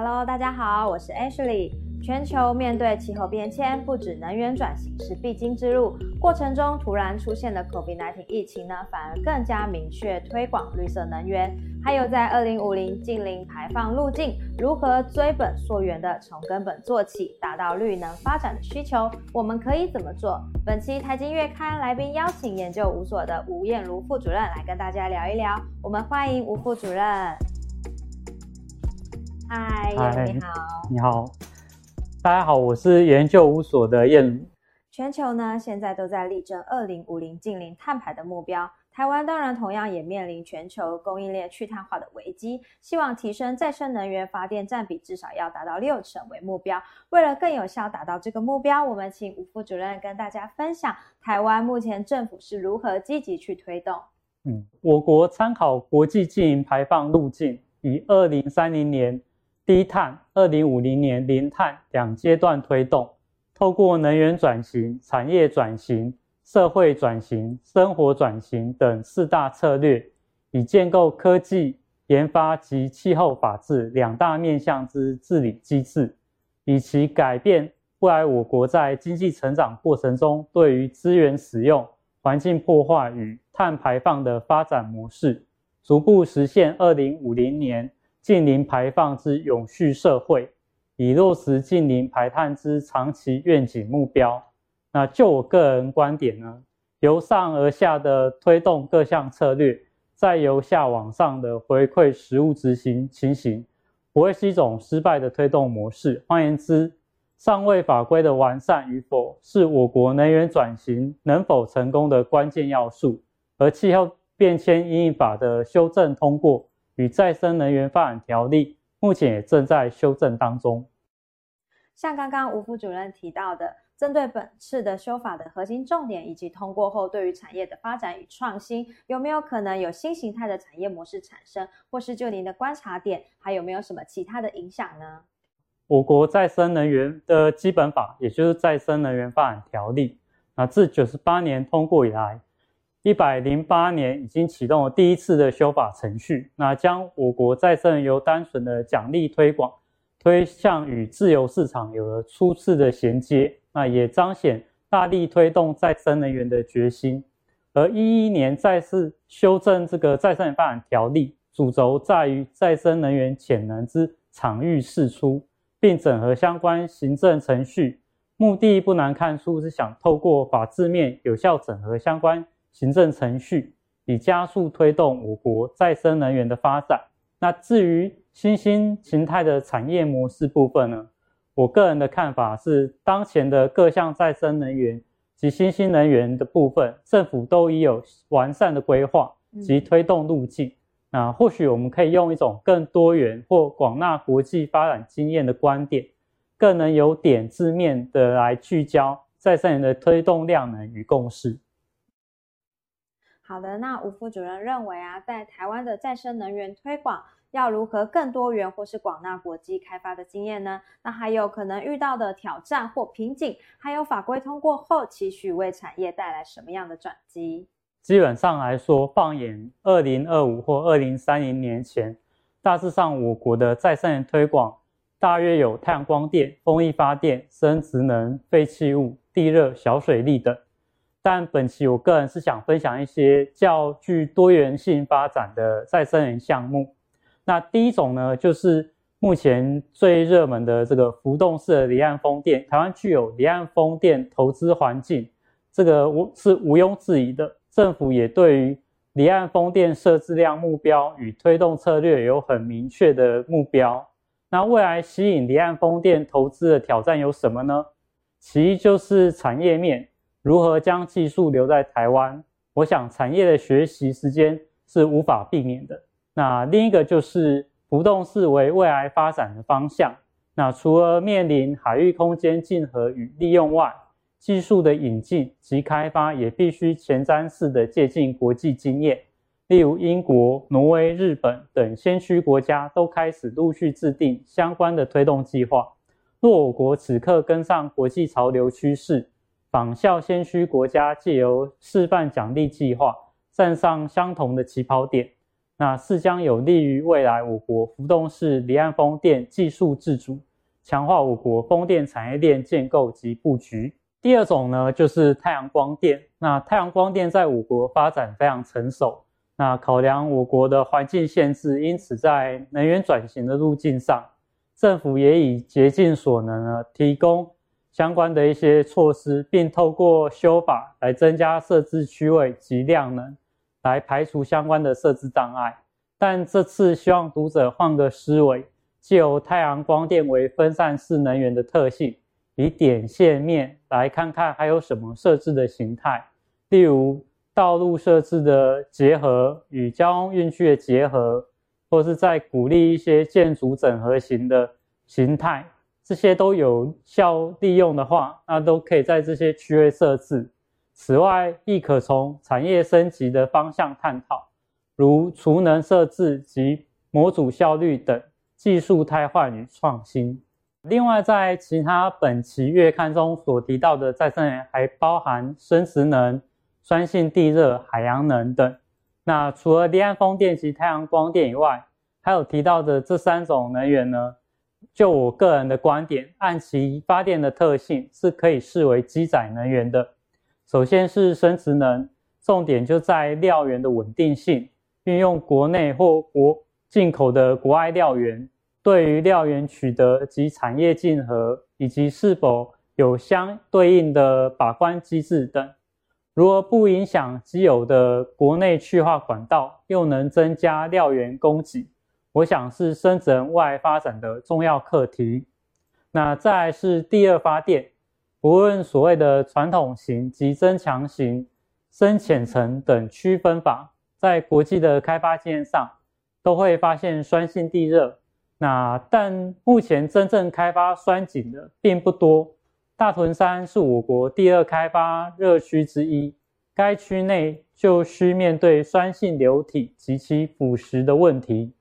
Hello，大家好，我是 Ashley。全球面对气候变迁，不止能源转型是必经之路，过程中突然出现的 COVID-19 疫情呢，反而更加明确推广绿色能源。还有在二零五零近零排放路径，如何追本溯源的从根本做起，达到绿能发展的需求，我们可以怎么做？本期财经月刊来宾邀请研究无所的吴燕如副主任来跟大家聊一聊。我们欢迎吴副主任。嗨，你好，你好，大家好，我是研究无所的燕如。全球呢，现在都在力争二零五零近零碳排的目标。台湾当然同样也面临全球供应链去碳化的危机，希望提升再生能源发电占比至少要达到六成为目标。为了更有效达到这个目标，我们请吴副主任跟大家分享台湾目前政府是如何积极去推动。嗯，我国参考国际净零排放路径，以二零三零年。低碳，二零五零年零碳两阶段推动，透过能源转型、产业转型、社会转型、生活转型等四大策略，以建构科技研发及气候法治两大面向之治理机制，以其改变未来我国在经济成长过程中对于资源使用、环境破坏与碳排放的发展模式，逐步实现二零五零年。近零排放之永续社会，以落实近零排碳之长期愿景目标。那就我个人观点呢，由上而下的推动各项策略，再由下往上的回馈实务执行情形，不会是一种失败的推动模式。换言之，上位法规的完善与否，是我国能源转型能否成功的关键要素。而气候变迁应应法的修正通过。与再生能源发展条例目前也正在修正当中。像刚刚吴副主任提到的，针对本次的修法的核心重点，以及通过后对于产业的发展与创新，有没有可能有新形态的产业模式产生，或是就您的观察点，还有没有什么其他的影响呢？我国再生能源的基本法，也就是再生能源发展条例，那自九十八年通过以来。一百零八年已经启动了第一次的修法程序，那将我国再生由单纯的奖励推广，推向与自由市场有了初次的衔接，那也彰显大力推动再生能源的决心。而一一年再次修正这个再生能源发展条例，主轴在于再生能源潜能之场域释出，并整合相关行政程序，目的不难看出是想透过法制面有效整合相关。行政程序以加速推动我国再生能源的发展。那至于新兴形态的产业模式部分呢？我个人的看法是，当前的各项再生能源及新兴能源的部分，政府都已有完善的规划及推动路径。那或许我们可以用一种更多元或广纳国际发展经验的观点，更能由点字面的来聚焦再生能源的推动量能与共识。好的，那吴副主任认为啊，在台湾的再生能源推广要如何更多元或是广纳国际开发的经验呢？那还有可能遇到的挑战或瓶颈，还有法规通过后期许为产业带来什么样的转机？基本上来说，放眼二零二五或二零三零年前，大致上我国的再生能源推广大约有太阳光电、风力发电、生殖能、废弃物、地热、小水利等。但本期我个人是想分享一些较具多元性发展的再生能源项目。那第一种呢，就是目前最热门的这个浮动式的离岸风电。台湾具有离岸风电投资环境，这个无是毋庸置疑的。政府也对于离岸风电设置量目标与推动策略有很明确的目标。那未来吸引离岸风电投资的挑战有什么呢？其一就是产业面。如何将技术留在台湾？我想产业的学习时间是无法避免的。那另一个就是浮动式为未来发展的方向。那除了面临海域空间竞合与利用外，技术的引进及开发也必须前瞻式的借鉴国际经验。例如英国、挪威、日本等先驱国家都开始陆续制定相关的推动计划。若我国此刻跟上国际潮流趋势，仿效先驱国家，借由示范奖励计划站上相同的起跑点，那是将有利于未来我国浮动式离岸风电技术自主，强化我国风电产业链建构及布局。第二种呢，就是太阳光电。那太阳光电在我国发展非常成熟。那考量我国的环境限制，因此在能源转型的路径上，政府也已竭尽所能呢，提供相关的一些措施，并透过修法来增加设置区位及量能，来排除相关的设置障碍。但这次希望读者换个思维，借由太阳光电为分散式能源的特性。以点线面来看看还有什么设置的形态，例如道路设置的结合与交通运输的结合，或是在鼓励一些建筑整合型的形态，这些都有效利用的话，那都可以在这些区域设置。此外，亦可从产业升级的方向探讨，如储能设置及模组效率等技术汰换与创新。另外，在其他本期月刊中所提到的再生能源，还包含生殖能、酸性地热、海洋能等。那除了离岸风电及太阳光电以外，还有提到的这三种能源呢？就我个人的观点，按其发电的特性，是可以视为机载能源的。首先是生殖能，重点就在料源的稳定性，运用国内或国进口的国外料源。对于料源取得及产业竞合，以及是否有相对应的把关机制等，如何不影响既有的国内去化管道，又能增加料源供给，我想是深圳外发展的重要课题。那再是第二发电，不论所谓的传统型及增强型、深浅层等区分法，在国际的开发经验上，都会发现酸性地热。那但目前真正开发酸井的并不多，大屯山是我国第二开发热区之一，该区内就需面对酸性流体及其腐蚀的问题。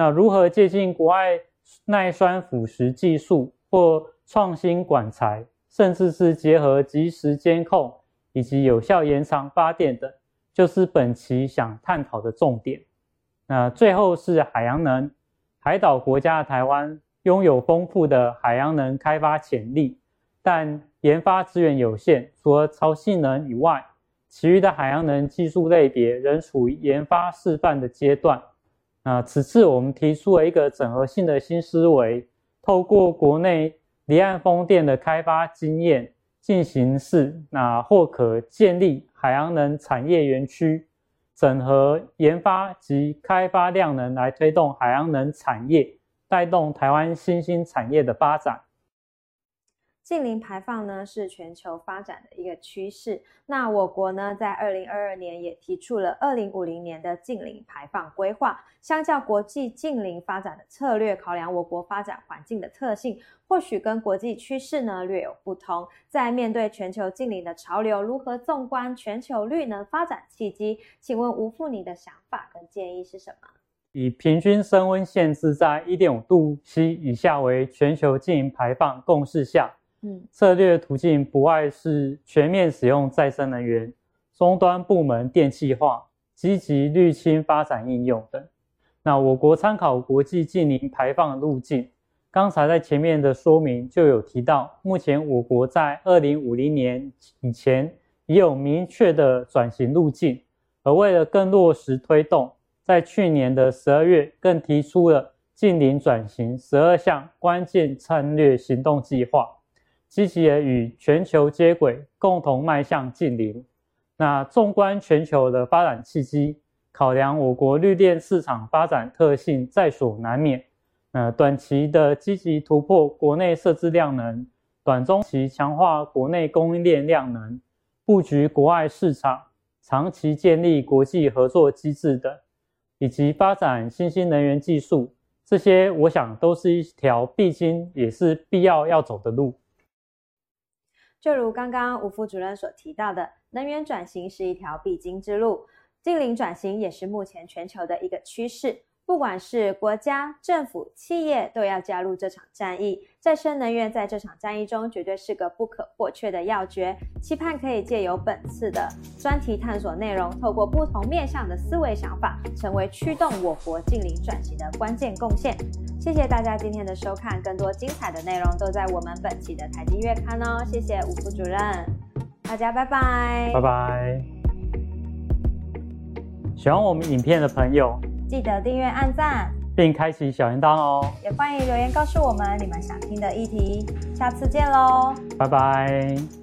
那如何借鉴国外耐酸腐蚀技术或创新管材，甚至是结合及时监控以及有效延长发电等，就是本期想探讨的重点。那最后是海洋能。海岛国家的台湾拥有丰富的海洋能开发潜力，但研发资源有限。除了潮汐能以外，其余的海洋能技术类别仍处于研发示范的阶段。啊此次我们提出了一个整合性的新思维，透过国内离岸风电的开发经验进行试，那或可建立海洋能产业园区。整合研发及开发量能来推动海洋能产业，带动台湾新兴产业的发展。近零排放呢是全球发展的一个趋势。那我国呢在二零二二年也提出了二零五零年的近零排放规划。相较国际近零发展的策略，考量我国发展环境的特性，或许跟国际趋势呢略有不同。在面对全球近零的潮流，如何纵观全球绿能发展契机？请问吴副，你的想法跟建议是什么？以平均升温限制在一点五度 C 以下为全球近零排放共识下。嗯，策略途径不外是全面使用再生能源、终端部门电气化、积极绿氢发展应用等。那我国参考国际近零排放路径，刚才在前面的说明就有提到，目前我国在二零五零年以前已有明确的转型路径，而为了更落实推动，在去年的十二月更提出了近零转型十二项关键战略行动计划。积极的与全球接轨，共同迈向近零。那纵观全球的发展契机，考量我国绿电市场发展特性在所难免。呃，短期的积极突破国内设置量能，短中期强化国内供应链量能，布局国外市场，长期建立国际合作机制等，以及发展新兴能源技术，这些我想都是一条必经也是必要要走的路。就如刚刚吴副主任所提到的，能源转型是一条必经之路，近零转型也是目前全球的一个趋势。不管是国家、政府、企业，都要加入这场战役。再生能源在这场战役中绝对是个不可或缺的要诀。期盼可以借由本次的专题探索内容，透过不同面向的思维想法，成为驱动我国近零转型的关键贡献。谢谢大家今天的收看，更多精彩的内容都在我们本期的财经月刊哦。谢谢吴副主任，大家拜拜，拜拜。喜欢我们影片的朋友，记得订阅、按赞。并开启小铃铛哦，也欢迎留言告诉我们你们想听的议题，下次见喽，拜拜。